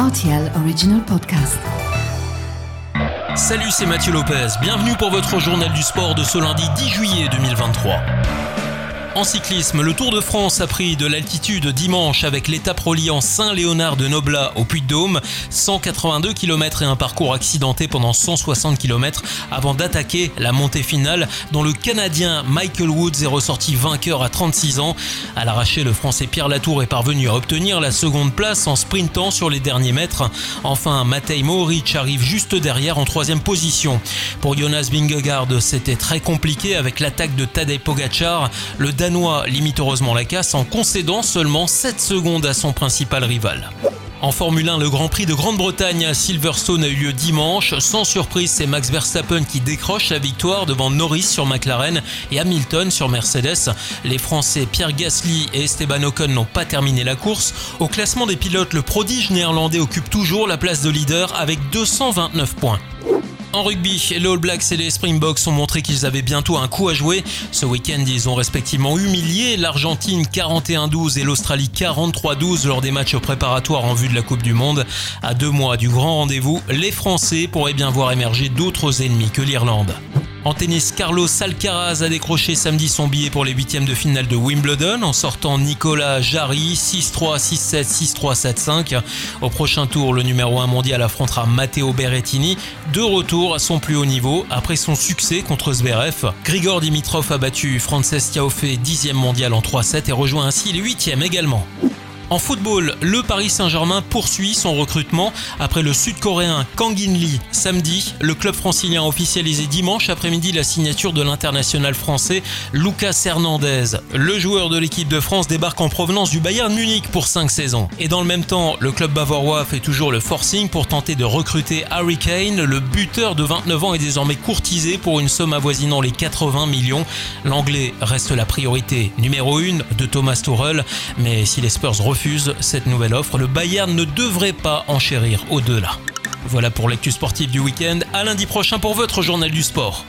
RTL Original Podcast. Salut, c'est Mathieu Lopez. Bienvenue pour votre journal du sport de ce lundi 10 juillet 2023. En cyclisme, le Tour de France a pris de l'altitude dimanche avec l'étape reliant Saint-Léonard de Noblat au Puy-de-Dôme, 182 km et un parcours accidenté pendant 160 km avant d'attaquer la montée finale dont le Canadien Michael Woods est ressorti vainqueur à 36 ans. À l'arraché, le Français Pierre Latour est parvenu à obtenir la seconde place en sprintant sur les derniers mètres. Enfin, Matej Mohoric arrive juste derrière en troisième position. Pour Jonas Vingegaard, c'était très compliqué avec l'attaque de Tadej Pogacar. Danois limite heureusement la casse en concédant seulement 7 secondes à son principal rival. En Formule 1, le Grand Prix de Grande-Bretagne à Silverstone a eu lieu dimanche. Sans surprise, c'est Max Verstappen qui décroche la victoire devant Norris sur McLaren et Hamilton sur Mercedes. Les Français Pierre Gasly et Esteban Ocon n'ont pas terminé la course. Au classement des pilotes, le prodige néerlandais occupe toujours la place de leader avec 229 points. En rugby, les All Blacks et les Springboks ont montré qu'ils avaient bientôt un coup à jouer. Ce week-end, ils ont respectivement humilié l'Argentine 41-12 et l'Australie 43-12 lors des matchs préparatoires en vue de la Coupe du Monde. À deux mois du grand rendez-vous, les Français pourraient bien voir émerger d'autres ennemis que l'Irlande. En tennis, Carlos Alcaraz a décroché samedi son billet pour les huitièmes de finale de Wimbledon en sortant Nicolas Jarry 6-3, 6-7, 6-3, 7-5. Au prochain tour, le numéro 1 mondial affrontera Matteo Berrettini, de retour à son plus haut niveau après son succès contre Zverev. Grigor Dimitrov a battu Frances Tiaofe 10e mondial en 3-7 et rejoint ainsi les huitièmes également. En football, le Paris Saint-Germain poursuit son recrutement après le Sud-Coréen Kang In Lee samedi. Le club francilien a officialisé dimanche après-midi la signature de l'international français Lucas Hernandez. Le joueur de l'équipe de France débarque en provenance du Bayern Munich pour 5 saisons. Et dans le même temps, le club bavarois fait toujours le forcing pour tenter de recruter Harry Kane. Le buteur de 29 ans est désormais courtisé pour une somme avoisinant les 80 millions. L'anglais reste la priorité numéro 1 de Thomas Tuchel, mais si les Spurs refusent cette nouvelle offre. Le Bayern ne devrait pas enchérir au-delà. Voilà pour l'actu sportive du week-end. À lundi prochain pour votre journal du sport.